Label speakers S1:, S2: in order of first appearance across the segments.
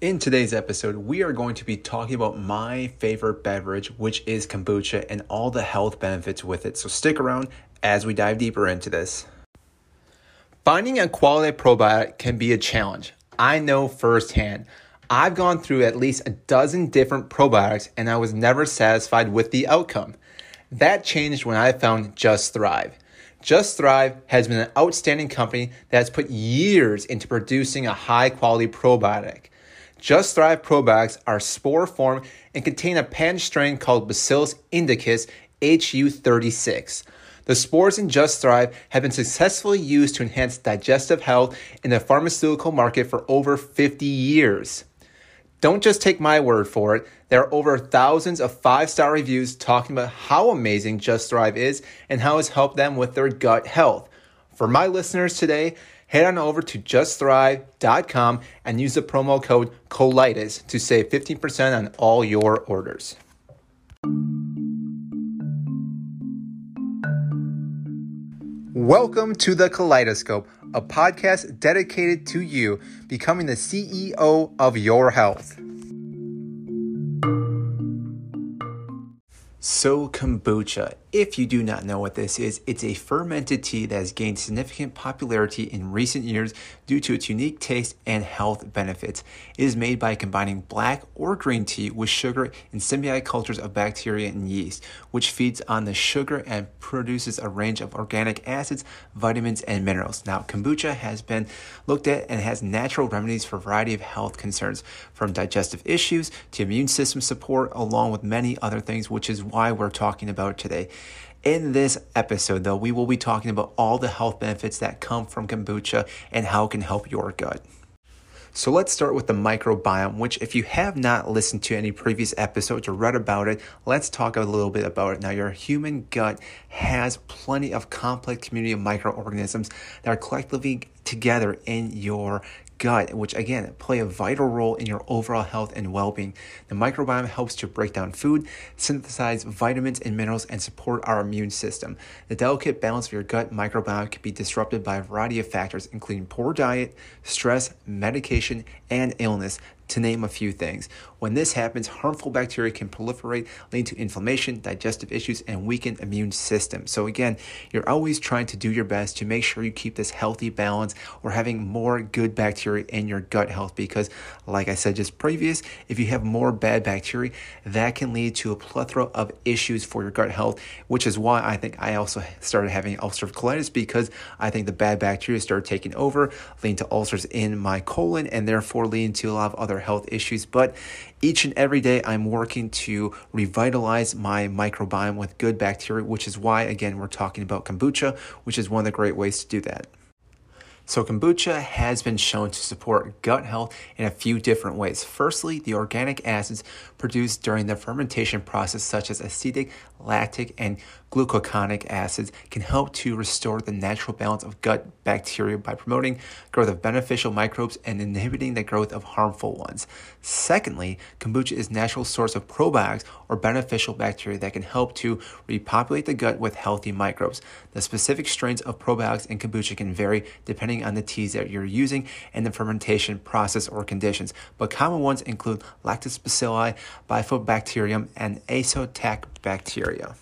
S1: In today's episode, we are going to be talking about my favorite beverage, which is kombucha, and all the health benefits with it. So stick around as we dive deeper into this. Finding a quality probiotic can be a challenge. I know firsthand. I've gone through at least a dozen different probiotics and I was never satisfied with the outcome. That changed when I found Just Thrive. Just Thrive has been an outstanding company that has put years into producing a high quality probiotic. Just Thrive probiotics are spore form and contain a patent strain called Bacillus indicus HU36. The spores in Just Thrive have been successfully used to enhance digestive health in the pharmaceutical market for over 50 years. Don't just take my word for it. There are over thousands of five star reviews talking about how amazing Just Thrive is and how it's helped them with their gut health. For my listeners today, head on over to justthrive.com and use the promo code COLITIS to save 15% on all your orders. Welcome to the Kaleidoscope, a podcast dedicated to you becoming the CEO of your health. So, kombucha, if you do not know what this is, it's a fermented tea that has gained significant popularity in recent years due to its unique taste and health benefits. It is made by combining black or green tea with sugar in symbiotic cultures of bacteria and yeast, which feeds on the sugar and produces a range of organic acids, vitamins, and minerals. Now, kombucha has been looked at and has natural remedies for a variety of health concerns, from digestive issues to immune system support, along with many other things, which is why we're talking about today. In this episode, though, we will be talking about all the health benefits that come from kombucha and how it can help your gut. So let's start with the microbiome, which, if you have not listened to any previous episodes or read about it, let's talk a little bit about it. Now, your human gut has plenty of complex community of microorganisms that are collectively together in your gut, which again play a vital role in your overall health and well being. The microbiome helps to break down food, synthesize vitamins and minerals, and support our immune system. The delicate balance of your gut microbiome can be disrupted by a variety of factors, including poor diet, stress, medication, and illness to name a few things. When this happens, harmful bacteria can proliferate, lead to inflammation, digestive issues, and weakened immune system. So again, you're always trying to do your best to make sure you keep this healthy balance or having more good bacteria in your gut health because like I said just previous, if you have more bad bacteria, that can lead to a plethora of issues for your gut health, which is why I think I also started having ulcerative colitis because I think the bad bacteria started taking over, leading to ulcers in my colon and therefore leading to a lot of other health issues. But each and every day, I'm working to revitalize my microbiome with good bacteria, which is why, again, we're talking about kombucha, which is one of the great ways to do that. So, kombucha has been shown to support gut health in a few different ways. Firstly, the organic acids produced during the fermentation process, such as acetic, lactic, and gluconic acids, can help to restore the natural balance of gut bacteria by promoting growth of beneficial microbes and inhibiting the growth of harmful ones. Secondly, kombucha is a natural source of probiotics or beneficial bacteria that can help to repopulate the gut with healthy microbes. The specific strains of probiotics in kombucha can vary depending on the teas that you're using and the fermentation process or conditions, but common ones include lactobacilli, bifidobacterium, and acetobacteria.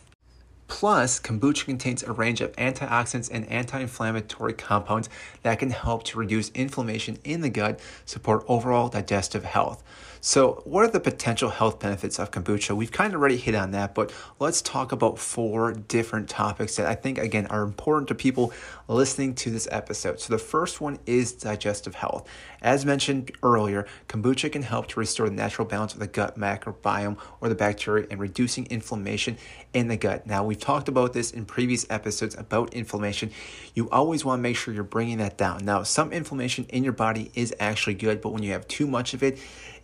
S1: Plus, kombucha contains a range of antioxidants and anti inflammatory compounds that can help to reduce inflammation in the gut, support overall digestive health. So, what are the potential health benefits of kombucha? We've kind of already hit on that, but let's talk about four different topics that I think, again, are important to people listening to this episode. So, the first one is digestive health. As mentioned earlier, kombucha can help to restore the natural balance of the gut microbiome or the bacteria and reducing inflammation in the gut. Now, we've talked about this in previous episodes about inflammation. You always want to make sure you're bringing that down. Now, some inflammation in your body is actually good, but when you have too much of it,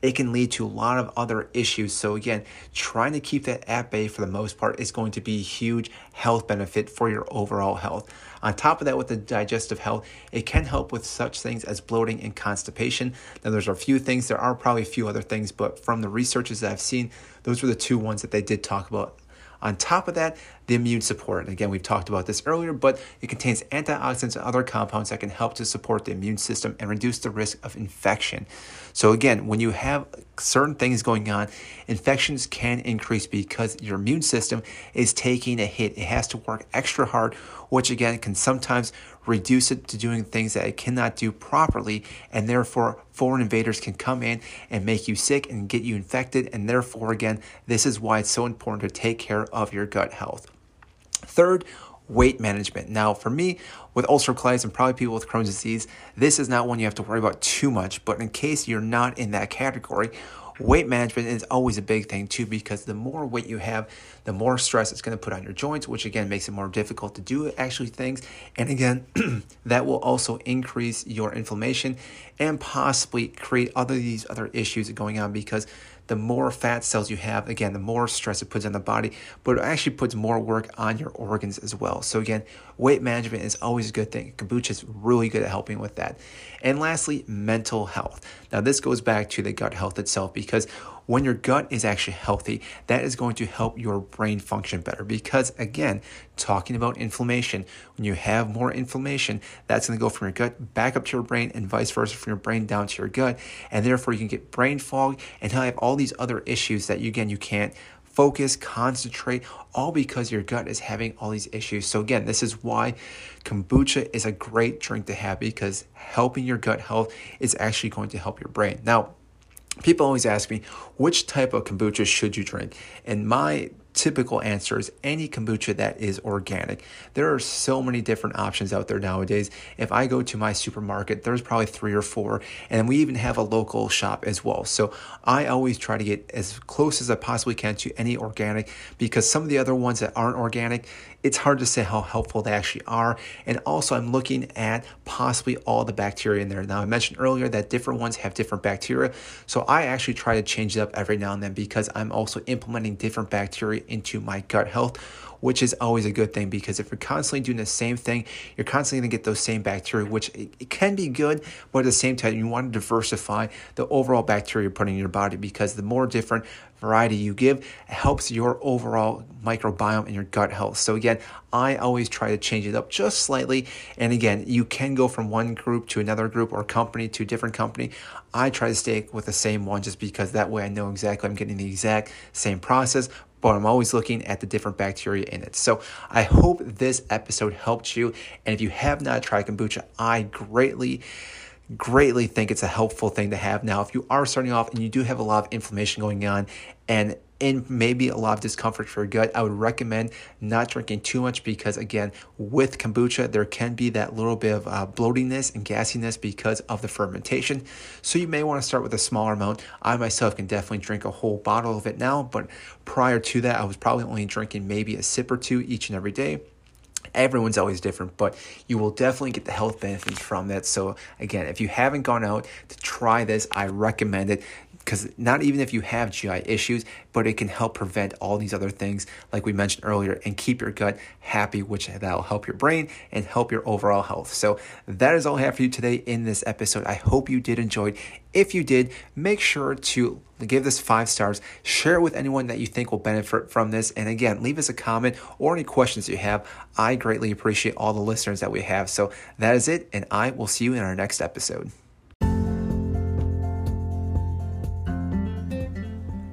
S1: it can lead to a lot of other issues. So, again, trying to keep that at bay for the most part is going to be a huge health benefit for your overall health. On top of that, with the digestive health, it can help with such things as bloating and constipation. Now, there's a few things, there are probably a few other things, but from the researches that I've seen, those were the two ones that they did talk about on top of that, the immune support. And again, we've talked about this earlier, but it contains antioxidants and other compounds that can help to support the immune system and reduce the risk of infection. So, again, when you have certain things going on, infections can increase because your immune system is taking a hit. It has to work extra hard, which again can sometimes reduce it to doing things that it cannot do properly, and therefore foreign invaders can come in and make you sick and get you infected. And therefore, again, this is why it's so important to take care of your gut health. Third, weight management. Now, for me, with ulcerative colitis and probably people with Crohn's disease, this is not one you have to worry about too much. But in case you're not in that category, weight management is always a big thing too because the more weight you have, the more stress it's going to put on your joints, which again makes it more difficult to do actually things. And again, that will also increase your inflammation and possibly create other these other issues going on because the more fat cells you have, again, the more stress it puts on the body, but it actually puts more work on your organs as well. So, again, weight management is always a good thing. Kombucha is really good at helping with that. And lastly, mental health. Now, this goes back to the gut health itself because when your gut is actually healthy, that is going to help your brain function better. Because again, talking about inflammation, when you have more inflammation, that's going to go from your gut back up to your brain and vice versa from your brain down to your gut. And therefore, you can get brain fog and have all these other issues that you, again, you can't focus, concentrate, all because your gut is having all these issues. So, again, this is why kombucha is a great drink to have because helping your gut health is actually going to help your brain. Now, people always ask me, which type of kombucha should you drink? And my typical answer is any kombucha that is organic. There are so many different options out there nowadays. If I go to my supermarket, there's probably three or four, and we even have a local shop as well. So I always try to get as close as I possibly can to any organic because some of the other ones that aren't organic, it's hard to say how helpful they actually are. And also, I'm looking at possibly all the bacteria in there. Now, I mentioned earlier that different ones have different bacteria. So I actually try to change it up every now and then because I'm also implementing different bacteria into my gut health which is always a good thing because if you're constantly doing the same thing, you're constantly going to get those same bacteria, which it, can be good, but at the same time, you want to diversify the overall bacteria you're putting in your body because the more different variety you give helps your overall microbiome and your gut health. So again, I always try to change it up just slightly. And again, you can go from one group to another group or company to a different company. I try to stay with the same one just because that way I know exactly I'm getting the exact same process, but I'm always looking at the different bacteria in it. So I hope this episode helped you. And if you have not tried kombucha, I greatly greatly think it's a helpful thing to have. Now, if you are starting off and you do have a lot of inflammation going on and and maybe a lot of discomfort for your gut, I would recommend not drinking too much because, again, with kombucha, there can be that little bit of uh, bloatiness and gassiness because of the fermentation. So you may want to start with a smaller amount. I myself can definitely drink a whole bottle of it now, but prior to that, I was probably only drinking maybe a sip or two each and every day. Everyone's always different, but you will definitely get the health benefits from that. So, again, if you haven't gone out to try this, I recommend it because not even if you have GI issues, but it can help prevent all these other things, like we mentioned earlier, and keep your gut happy, which that'll help your brain and help your overall health. So that is all I have for you today in this episode. I hope you did enjoy it. If you did, make sure to give this five stars, share it with anyone that you think will benefit from this, and again, leave us a comment or any questions you have. I greatly appreciate all the listeners that we have. So that is it, and I will see you in our next episode.